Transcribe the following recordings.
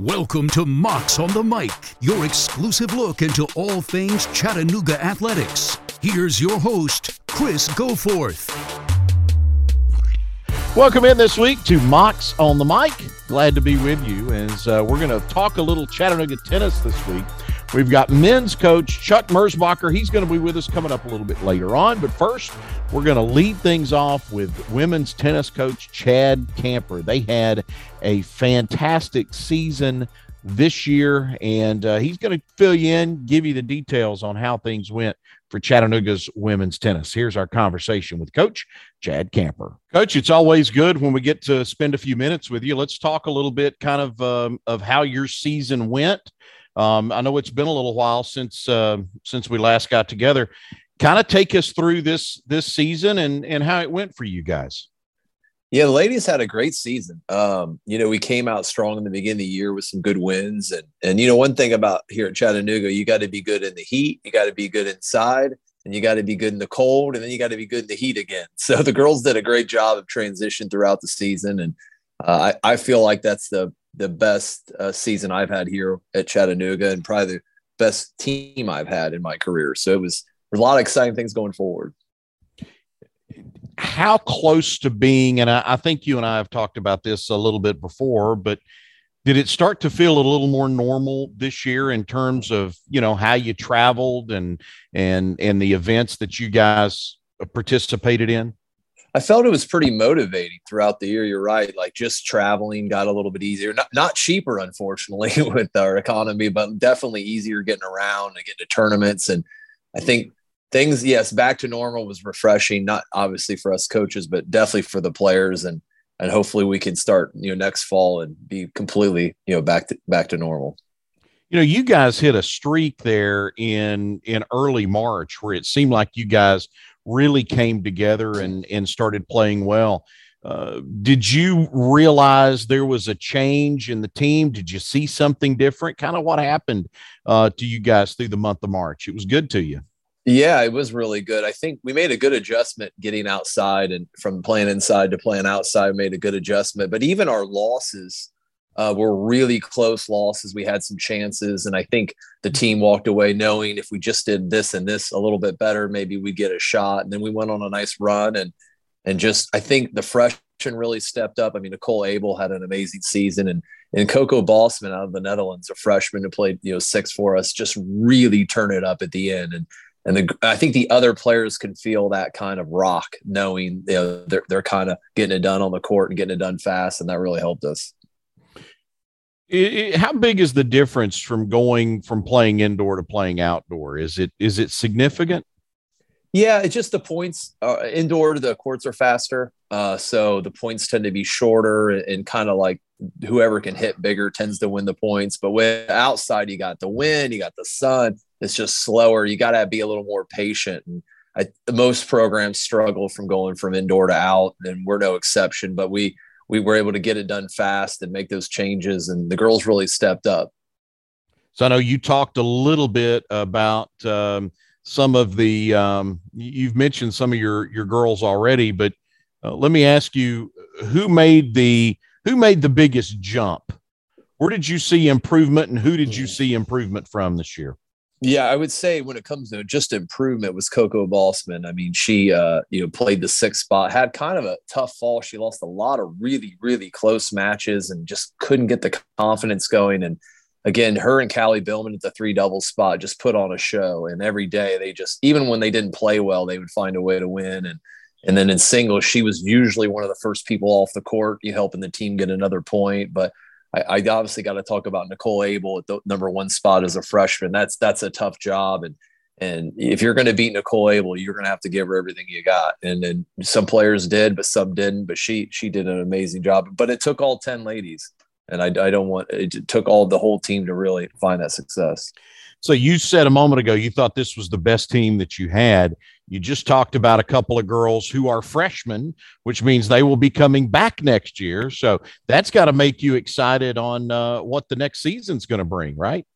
Welcome to Mocs on the Mic, your exclusive look into all things Chattanooga athletics. Here's your host, Chris Goforth. Welcome in this week to Mocs on the Mic. Glad to be with you as uh, we're going to talk a little Chattanooga tennis this week. We've got men's coach Chuck Merzbacher. He's going to be with us coming up a little bit later on. But first, we're going to lead things off with women's tennis coach Chad Camper. They had a fantastic season this year, and uh, he's going to fill you in, give you the details on how things went for Chattanooga's women's tennis. Here's our conversation with Coach Chad Camper. Coach, it's always good when we get to spend a few minutes with you. Let's talk a little bit, kind of, um, of how your season went um, I know it's been a little while since uh, since we last got together. Kind of take us through this this season and and how it went for you guys. Yeah, the ladies had a great season. Um, you know, we came out strong in the beginning of the year with some good wins, and and you know, one thing about here at Chattanooga, you got to be good in the heat, you got to be good inside, and you got to be good in the cold, and then you got to be good in the heat again. So the girls did a great job of transition throughout the season, and uh, I, I feel like that's the the best uh, season I've had here at Chattanooga and probably the best team I've had in my career. So it was a lot of exciting things going forward. How close to being, and I, I think you and I have talked about this a little bit before, but did it start to feel a little more normal this year in terms of you know how you traveled and and and the events that you guys participated in I felt it was pretty motivating throughout the year. You're right. Like just traveling got a little bit easier. Not not cheaper, unfortunately, with our economy, but definitely easier getting around and getting to tournaments. And I think things, yes, back to normal was refreshing. Not obviously for us coaches, but definitely for the players. And and hopefully we can start you know next fall and be completely you know back to back to normal. You know, you guys hit a streak there in in early March where it seemed like you guys really came together and and started playing well. Uh, did you realize there was a change in the team? Did you see something different? Kind of what happened uh, to you guys through the month of March? It was good to you. Yeah, it was really good. I think we made a good adjustment getting outside and from playing inside to playing outside, made a good adjustment. But even our losses uh, were really close losses. We had some chances, and I think the team walked away knowing if we just did this and this a little bit better, maybe we'd get a shot. And then we went on a nice run, and and just I think the freshmen really stepped up. I mean, Nicole Abel had an amazing season, and and Coco Bosman out of the Netherlands, a freshman who played you know six for us, just really turn it up at the end. And and the, I think the other players can feel that kind of rock, knowing you know they're they're kind of getting it done on the court and getting it done fast, and that really helped us. It, it, how big is the difference from going from playing indoor to playing outdoor? Is it is it significant? Yeah, it's just the points. Uh, indoor, the courts are faster, uh, so the points tend to be shorter and, kind of like whoever can hit bigger tends to win the points. But with outside, you got the wind, you got the sun. It's just slower. You got to be a little more patient. And I, most programs struggle from going from indoor to out, and we're no exception. But we we were able to get it done fast and make those changes, and the girls really stepped up. So I know you talked a little bit about um, some of the. Um, you've mentioned some of your your girls already, but uh, let me ask you: who made the who made the biggest jump? Where did you see improvement, and who did you see improvement from this year? Yeah, I would say when it comes to just improvement was Coco Bosman. I mean, she uh, you know played the sixth spot, had kind of a tough fall. She lost a lot of really really close matches and just couldn't get the confidence going. And again, her and Callie Billman at the three double spot just put on a show. And every day they just even when they didn't play well, they would find a way to win. And and then in singles, she was usually one of the first people off the court, you helping the team get another point. But I, I obviously got to talk about Nicole Abel at the number one spot as a freshman. That's that's a tough job, and and if you're going to beat Nicole Abel, you're going to have to give her everything you got. And then some players did, but some didn't. But she she did an amazing job. But it took all ten ladies, and I, I don't want it took all the whole team to really find that success. So you said a moment ago you thought this was the best team that you had. You just talked about a couple of girls who are freshmen, which means they will be coming back next year. So that's got to make you excited on uh, what the next season's going to bring, right?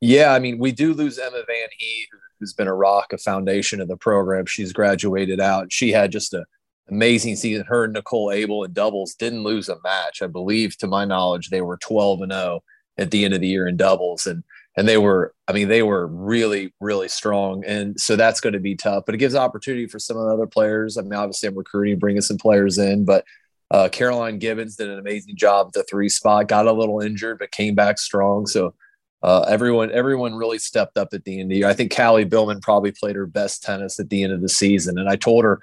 Yeah, I mean, we do lose Emma Van He, who's been a rock, a foundation of the program. She's graduated out. She had just an amazing season. Her and Nicole Abel in doubles didn't lose a match. I believe, to my knowledge, they were 12 and 0 at the end of the year in doubles. And and they were, I mean, they were really, really strong. And so that's going to be tough, but it gives opportunity for some of the other players. I mean, obviously I'm recruiting, bringing some players in, but uh, Caroline Gibbons did an amazing job at the three spot, got a little injured, but came back strong. So uh, everyone, everyone really stepped up at the end of the year. I think Callie Billman probably played her best tennis at the end of the season. And I told her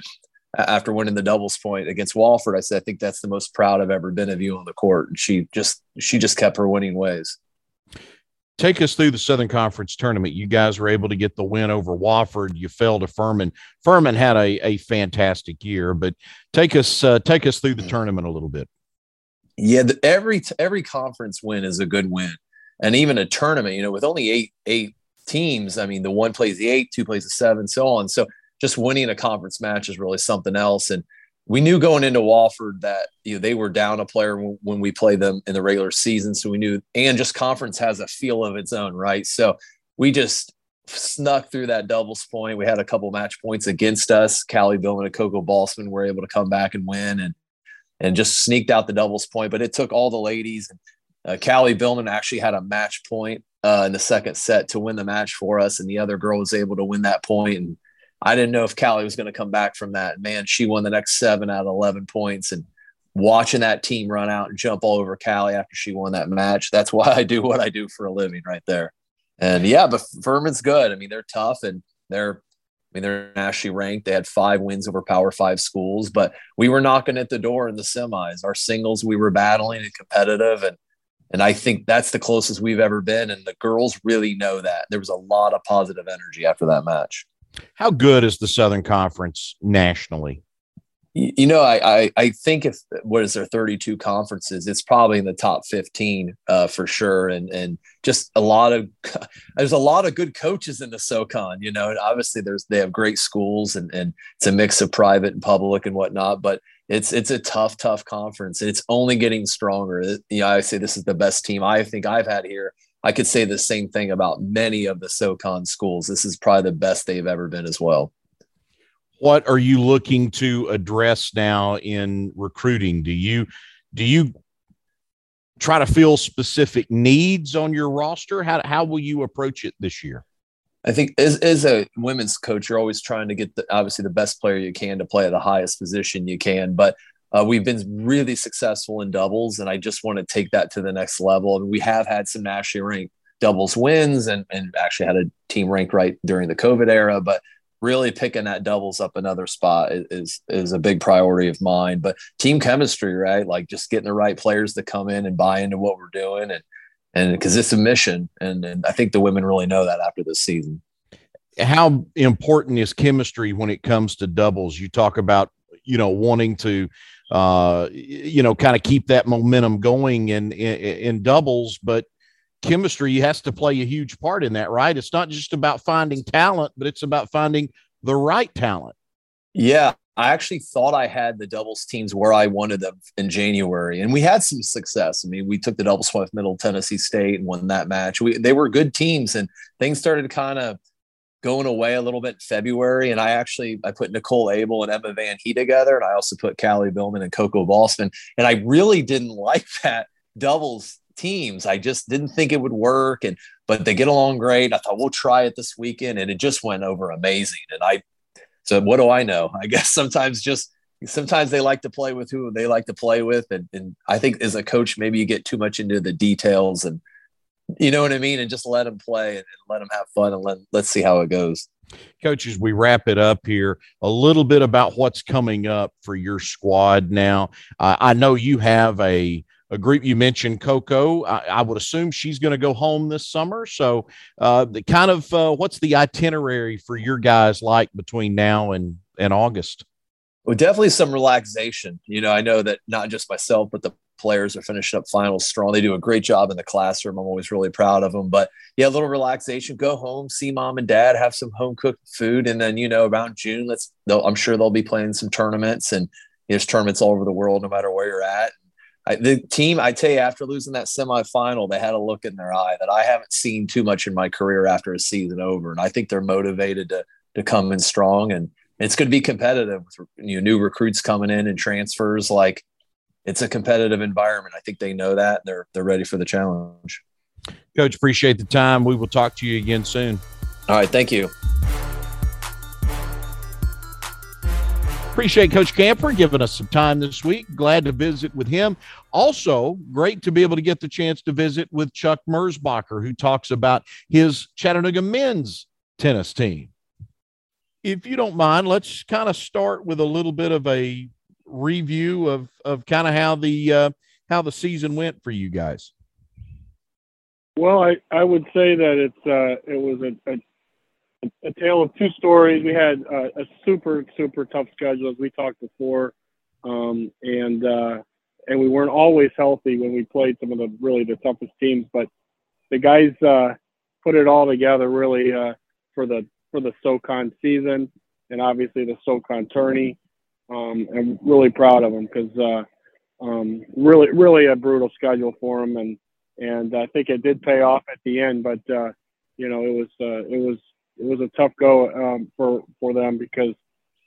after winning the doubles point against Wofford I said, I think that's the most proud I've ever been of you on the court. And she just, she just kept her winning ways take us through the Southern Conference tournament. You guys were able to get the win over Wofford. You fell to Furman. Furman had a, a fantastic year, but take us uh, take us through the tournament a little bit. Yeah, the, every every conference win is a good win, and even a tournament. You know, with only eight eight teams, I mean, the one plays the eight, two plays the seven, so on. So just winning a conference match is really something else. And we knew going into Wofford that you know they were down a player when, when we played them in the regular season, so we knew. And just conference has a feel of its own, right? So we just snuck through that doubles point. We had a couple match points against us. Callie Billman and Coco Bosman were able to come back and win, and and just sneaked out the doubles point. But it took all the ladies. Uh, Callie Billman actually had a match point uh, in the second set to win the match for us, and the other girl was able to win that point and I didn't know if Callie was going to come back from that. Man, she won the next seven out of 11 points. And watching that team run out and jump all over Callie after she won that match, that's why I do what I do for a living right there. And yeah, but Furman's good. I mean, they're tough and they're, I mean, they're nationally ranked. They had five wins over Power Five schools, but we were knocking at the door in the semis. Our singles, we were battling and competitive. And and I think that's the closest we've ever been. And the girls really know that. There was a lot of positive energy after that match. How good is the Southern Conference nationally? You know, I, I, I think if what is there 32 conferences, it's probably in the top 15 uh, for sure. And and just a lot of there's a lot of good coaches in the SoCon. You know, and obviously there's they have great schools and and it's a mix of private and public and whatnot. But it's it's a tough, tough conference, and it's only getting stronger. You know, I say this is the best team I think I've had here I could say the same thing about many of the SoCon schools. This is probably the best they've ever been as well. What are you looking to address now in recruiting? Do you do you try to fill specific needs on your roster? How how will you approach it this year? I think as, as a women's coach, you're always trying to get the, obviously the best player you can to play at the highest position you can. But uh, we've been really successful in doubles, and I just want to take that to the next level. And we have had some nationally ranked doubles wins, and, and actually had a team ranked right during the COVID era. But really picking that doubles up another spot is is a big priority of mine. But team chemistry, right? Like just getting the right players to come in and buy into what we're doing, and and because it's a mission, and and I think the women really know that after this season. How important is chemistry when it comes to doubles? You talk about you know wanting to uh, you know, kind of keep that momentum going in, in, in doubles. But chemistry has to play a huge part in that, right? It's not just about finding talent, but it's about finding the right talent. Yeah, I actually thought I had the doubles teams where I wanted them in January, and we had some success. I mean, we took the doubles with Middle Tennessee State and won that match. We they were good teams, and things started kind of going away a little bit in February. And I actually I put Nicole Abel and Emma Van He together, and I also put Callie Billman and Coco Bosman. And I really didn't like that doubles teams. I just didn't think it would work. And but they get along great. I thought we'll try it this weekend, and it just went over amazing. And I so what do I know? I guess sometimes just sometimes they like to play with who they like to play with. And, and I think as a coach, maybe you get too much into the details and you know what I mean? And just let them play and, let them have fun and let, let's see how it goes. Coaches, we wrap it up here. A little bit about what's coming up for your squad now. Uh, I know you have a, a group you mentioned, Coco. I, I would assume she's going to go home this summer. So, uh, the kind of uh, what's the itinerary for your guys like between now and, and August? Well, definitely some relaxation. You know, I know that not just myself, but the players are finishing up finals strong. They do a great job in the classroom. I'm always really proud of them. But yeah, a little relaxation. Go home, see mom and dad, have some home cooked food, and then you know around June, let's. I'm sure they'll be playing some tournaments, and there's tournaments all over the world, no matter where you're at. I, the team, I tell you, after losing that semifinal, they had a look in their eye that I haven't seen too much in my career after a season over, and I think they're motivated to to come in strong and. It's going to be competitive with you know, new recruits coming in and transfers. Like it's a competitive environment. I think they know that they're they're ready for the challenge. Coach, appreciate the time. We will talk to you again soon. All right. Thank you. Appreciate Coach Camper giving us some time this week. Glad to visit with him. Also, great to be able to get the chance to visit with Chuck Merzbacher, who talks about his Chattanooga men's tennis team. If you don't mind, let's kind of start with a little bit of a review of of kind of how the uh, how the season went for you guys. Well, I, I would say that it's uh, it was a, a a tale of two stories. We had a super super tough schedule as we talked before, um, and uh, and we weren't always healthy when we played some of the really the toughest teams. But the guys uh, put it all together really uh, for the for the SoCon season, and obviously the SoCon tourney. Um, I'm really proud of them because uh, um, really really a brutal schedule for them, and and I think it did pay off at the end. But uh, you know it was uh, it was it was a tough go um, for for them because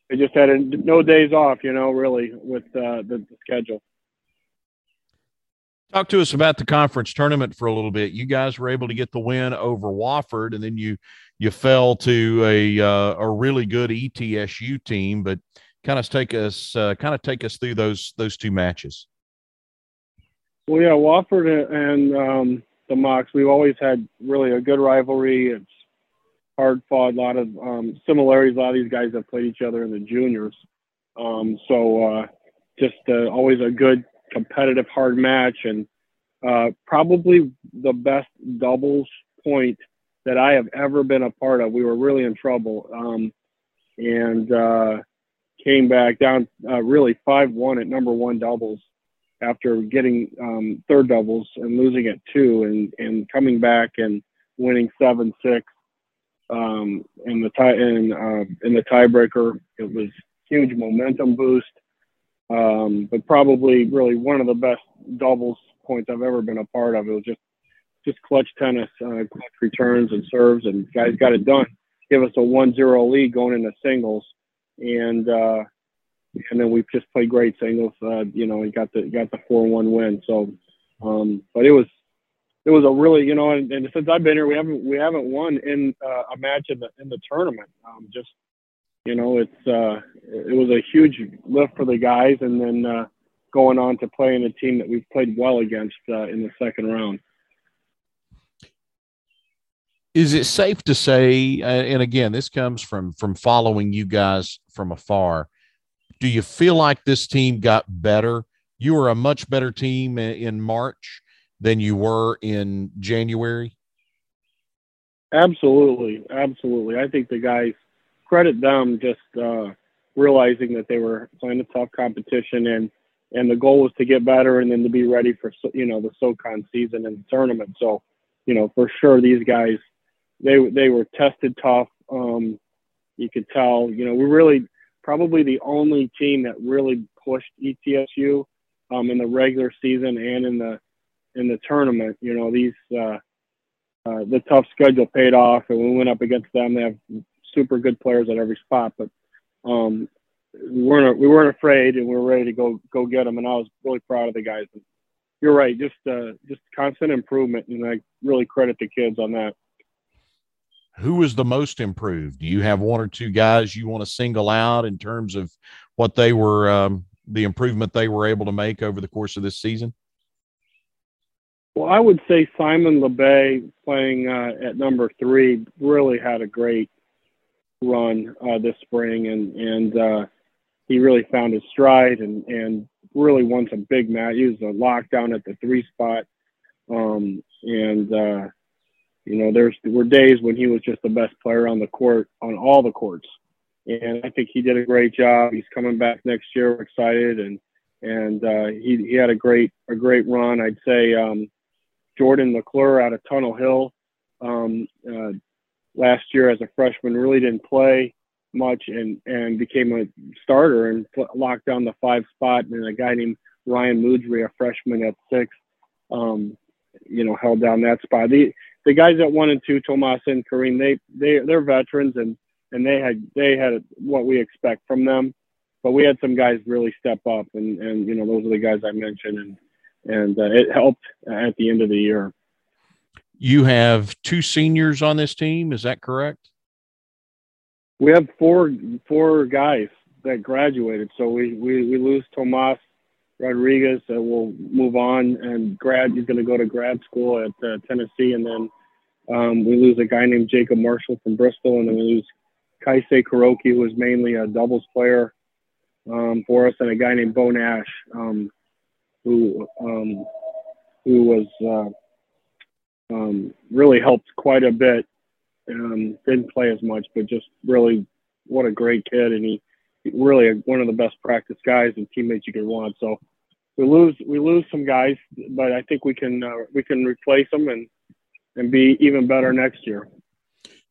they just had a, no days off, you know, really with uh, the, the, schedule. Talk to us about the conference tournament for a little bit. You guys were able to get the win over Wofford, and then you you fell to a uh, a really good ETSU team. But kind of take us uh, kind of take us through those those two matches. Well, yeah, Wofford and um, the Mocs, we've always had really a good rivalry. It's hard fought, a lot of um, similarities. A lot of these guys have played each other in the juniors. Um, so uh, just uh, always a good competitive hard match and uh, probably the best doubles point that I have ever been a part of. We were really in trouble um, and uh, came back down uh, really 5-1 at number one doubles after getting um, third doubles and losing at two and, and coming back and winning 7-6 um, in the tie in uh, in the tiebreaker. It was huge momentum boost, um, but probably really one of the best doubles points I've ever been a part of. It was just just clutch tennis, uh, clutch returns and serves, and guys got it done. Give us a 1-0 lead going into singles, and uh, and then we just played great singles. Uh, you know, we got the got the 4-1 win. So, um, but it was it was a really, you know, and, and, since I've been here, we haven't we haven't won in uh, a match in the in the tournament. Um, just, you know, it's uh, it was a huge lift for the guys, and then uh, going on to play in a team that we've played well against uh, in the second round. Is it safe to say, and again, this comes from from following you guys from afar? Do you feel like this team got better? You were a much better team in March than you were in January? Absolutely, absolutely. I think the guys credit them just uh, realizing that they were playing a tough competition and and the goal was to get better and then to be ready for you know the SoCon season and the tournament. So, you know, for sure these guys they they were tested tough. Um, you could tell, you know, we're really probably the only team that really pushed ETSU um, in the regular season and in the in the tournament. You know, these uh, uh, the tough schedule paid off, and we went up against them. They have super good players at every spot, but um, we weren't we weren't afraid, and we were ready to go go get them. And I was really proud of the guys. And you're right, just uh, just constant improvement, and I really credit the kids on that. Who was the most improved? Do you have one or two guys you want to single out in terms of what they were, um, the improvement they were able to make over the course of this season? Well, I would say Simon LeBay playing uh, at number three really had a great run uh, this spring, and and uh, he really found his stride and and really won some big matches. He was a lockdown at the three spot, um, and uh, you know there's there were days when he was just the best player on the court on all the courts, and I think he did a great job. He's coming back next year. We're excited, and and uh, he he had a great a great run. I'd say. Um, Jordan McClure out of Tunnel Hill um, uh, last year as a freshman. Really didn't play much and and became a starter and locked down the five spot. And a guy named Ryan Moodry, a freshman at six, um, you know, held down that spot. The the guys at one and two, Tomas and Kareem, they they they're veterans and and they had they had what we expect from them. But we had some guys really step up, and and you know those are the guys I mentioned, and and uh, it helped at the end of the year. You have two seniors on this team. Is that correct? We have four four guys that graduated. So we we, we lose Tomas Rodriguez that will move on and grad. He's going to go to grad school at uh, Tennessee, and then um, we lose a guy named Jacob Marshall from Bristol, and then we lose Kaisei Kuroki, who was mainly a doubles player um, for us, and a guy named Bo Nash, um, who um, who was uh, um, really helped quite a bit. Um, didn't play as much, but just really what a great kid, and he really one of the best practice guys and teammates you could want. So we lose we lose some guys, but I think we can uh, we can replace them and and be even better next year.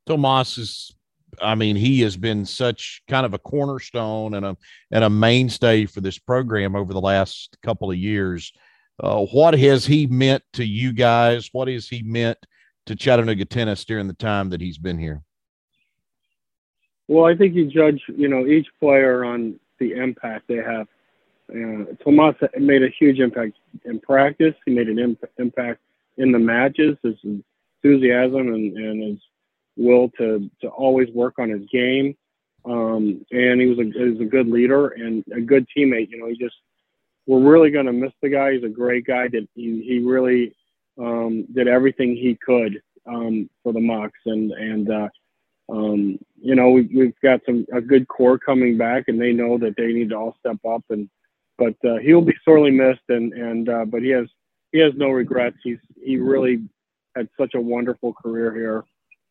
Tomas is, I mean, he has been such kind of a cornerstone and a and a mainstay for this program over the last couple of years. Uh, what has he meant to you guys? What has he meant to Chattanooga tennis during the time that he's been here? Well, I think you judge, you know, each player on the impact they have. Uh, Tomas made a huge impact in practice. He made an imp- impact in the matches. His enthusiasm and, and his will to to always work on his game. Um, and he was a he was a good leader and a good teammate. You know, he just we're really going to miss the guy. He's a great guy. That he he really um, did everything he could um, for the Mocs and and uh, um, you know, we, we've got some a good core coming back, and they know that they need to all step up. And but uh, he'll be sorely missed, and and uh, but he has he has no regrets. He's he really had such a wonderful career here,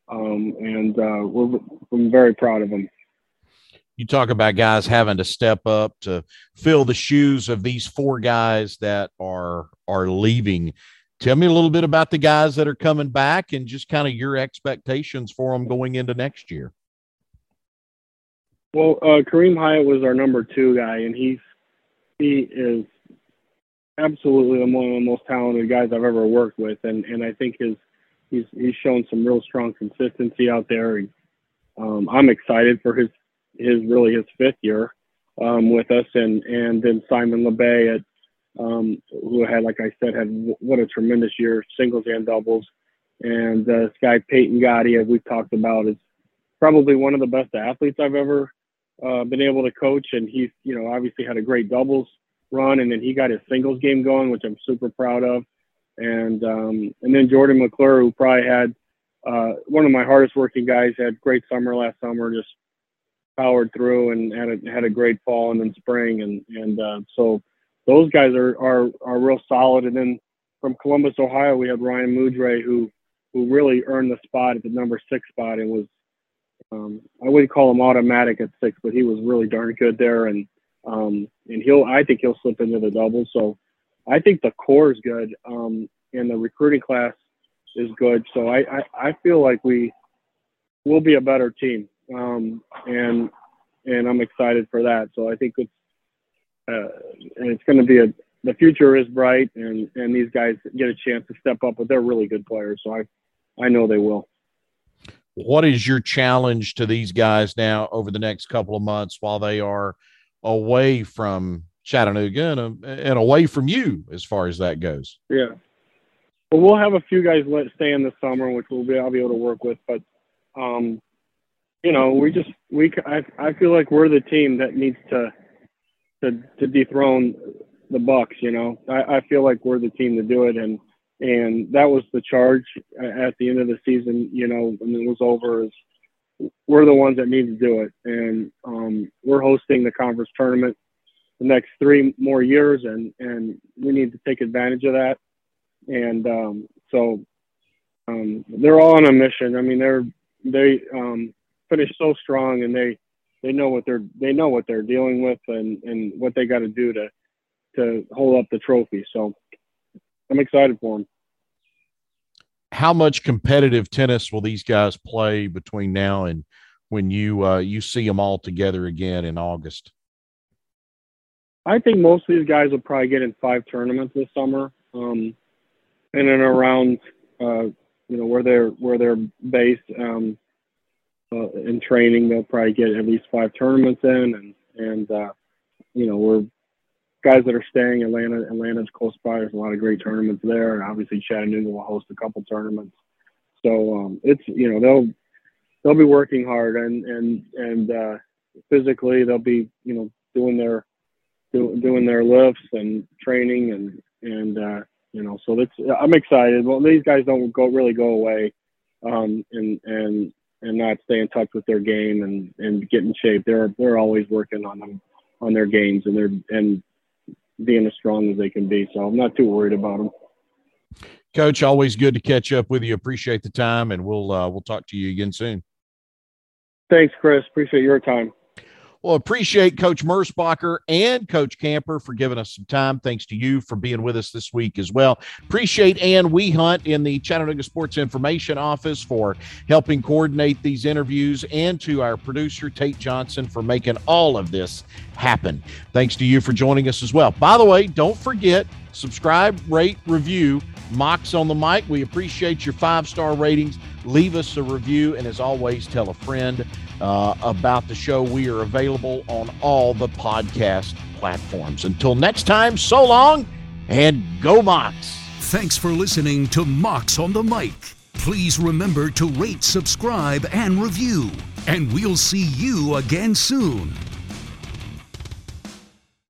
um, and uh, we're I'm very proud of him. You talk about guys having to step up to fill the shoes of these four guys that are are leaving tell me a little bit about the guys that are coming back and just kind of your expectations for them going into next year. Well, uh, Kareem Hyatt was our number two guy, and he's he is absolutely one of the most talented guys I've ever worked with, and and I think his he's he's shown some real strong consistency out there. And, um, I'm excited for his his really his fifth year um, with us, and and then Simon LeBay at um, who had, like I said, had what a tremendous year, singles and doubles. And uh, this guy Peyton Gotti, as we've talked about, is probably one of the best athletes I've ever uh, been able to coach. And he's, you know, obviously had a great doubles run, and then he got his singles game going, which I'm super proud of. And um, and then Jordan McClure, who probably had uh, one of my hardest working guys, had great summer last summer, just powered through and had a, had a great fall and then spring, and and uh, so those guys are, are, are real solid. And then from Columbus, Ohio, we had Ryan Mudre, who, who really earned the spot at the number six spot and was, um, I wouldn't call him automatic at six, but he was really darn good there. And, um, and he'll, I think he'll slip into the doubles. So I think the core is good. Um, and the recruiting class is good. So I, I, I feel like we will be a better team. Um, and, and I'm excited for that. So I think it's, uh, it's going to be a the future is bright, and and these guys get a chance to step up, but they're really good players, so I I know they will. What is your challenge to these guys now over the next couple of months while they are away from Chattanooga and, and away from you as far as that goes? Yeah. Well, we'll have a few guys let stay in the summer, which we'll be I'll be able to work with. But, um, you know, we just we I I feel like we're the team that needs to to to dethrone the Bucks. You know, I, I feel like we're the team to do it, and and that was the charge at the end of the season. You know, when it was over, is we're the ones that need to do it, and um, we're hosting the conference tournament the next three more years, and and we need to take advantage of that. And um, so um, they're all on a mission. I mean, they're they um, so strong, and they they know what they're they know what they're dealing with and and what they got to do to to hold up the trophy. So I'm excited for them. How much competitive tennis will these guys play between now and when you uh, you see them all together again in August? I think most of these guys will probably get in five tournaments this summer, um, in and around uh, you know where they're where they're based. Um, uh, in training. They'll probably get at least five tournaments in, and and uh, you know we're guys that are staying. Atlanta, Atlanta's close by. There's a lot of great tournaments there, and obviously Chattanooga will host a couple tournaments. So um, it's you know they'll they'll be working hard and and and uh, physically they'll be you know doing their do, doing their lifts and training and and uh, you know so that's I'm excited. Well, these guys don't go really go away um, and and and not stay in touch with their game and and get in shape. They're they're always working on them on their games and they're and being as strong as they can be. So I'm not too worried about them. Coach, always good to catch up with you. Appreciate the time, and we'll uh, we'll talk to you again soon. Thanks, Chris. Appreciate your time. Well, appreciate Coach Merzbacher and Coach Camper for giving us some time. Thanks to you for being with us this week as well. Appreciate Ann Wehunt in the Chattanooga Sports Information Office for helping coordinate these interviews, and to our producer, Tate Johnson, for making all of this happen. Thanks to you for joining us as well. By the way, don't forget, subscribe, rate, review Mocs on the mic. We appreciate your five star ratings. Leave us a review, and as always, tell a friend uh, about the show. We are available on all the podcast platforms. Until next time, so long and go Mocs. Thanks for listening to Mocs on the Mic. Please remember to rate, subscribe, and review. And we'll see you again soon.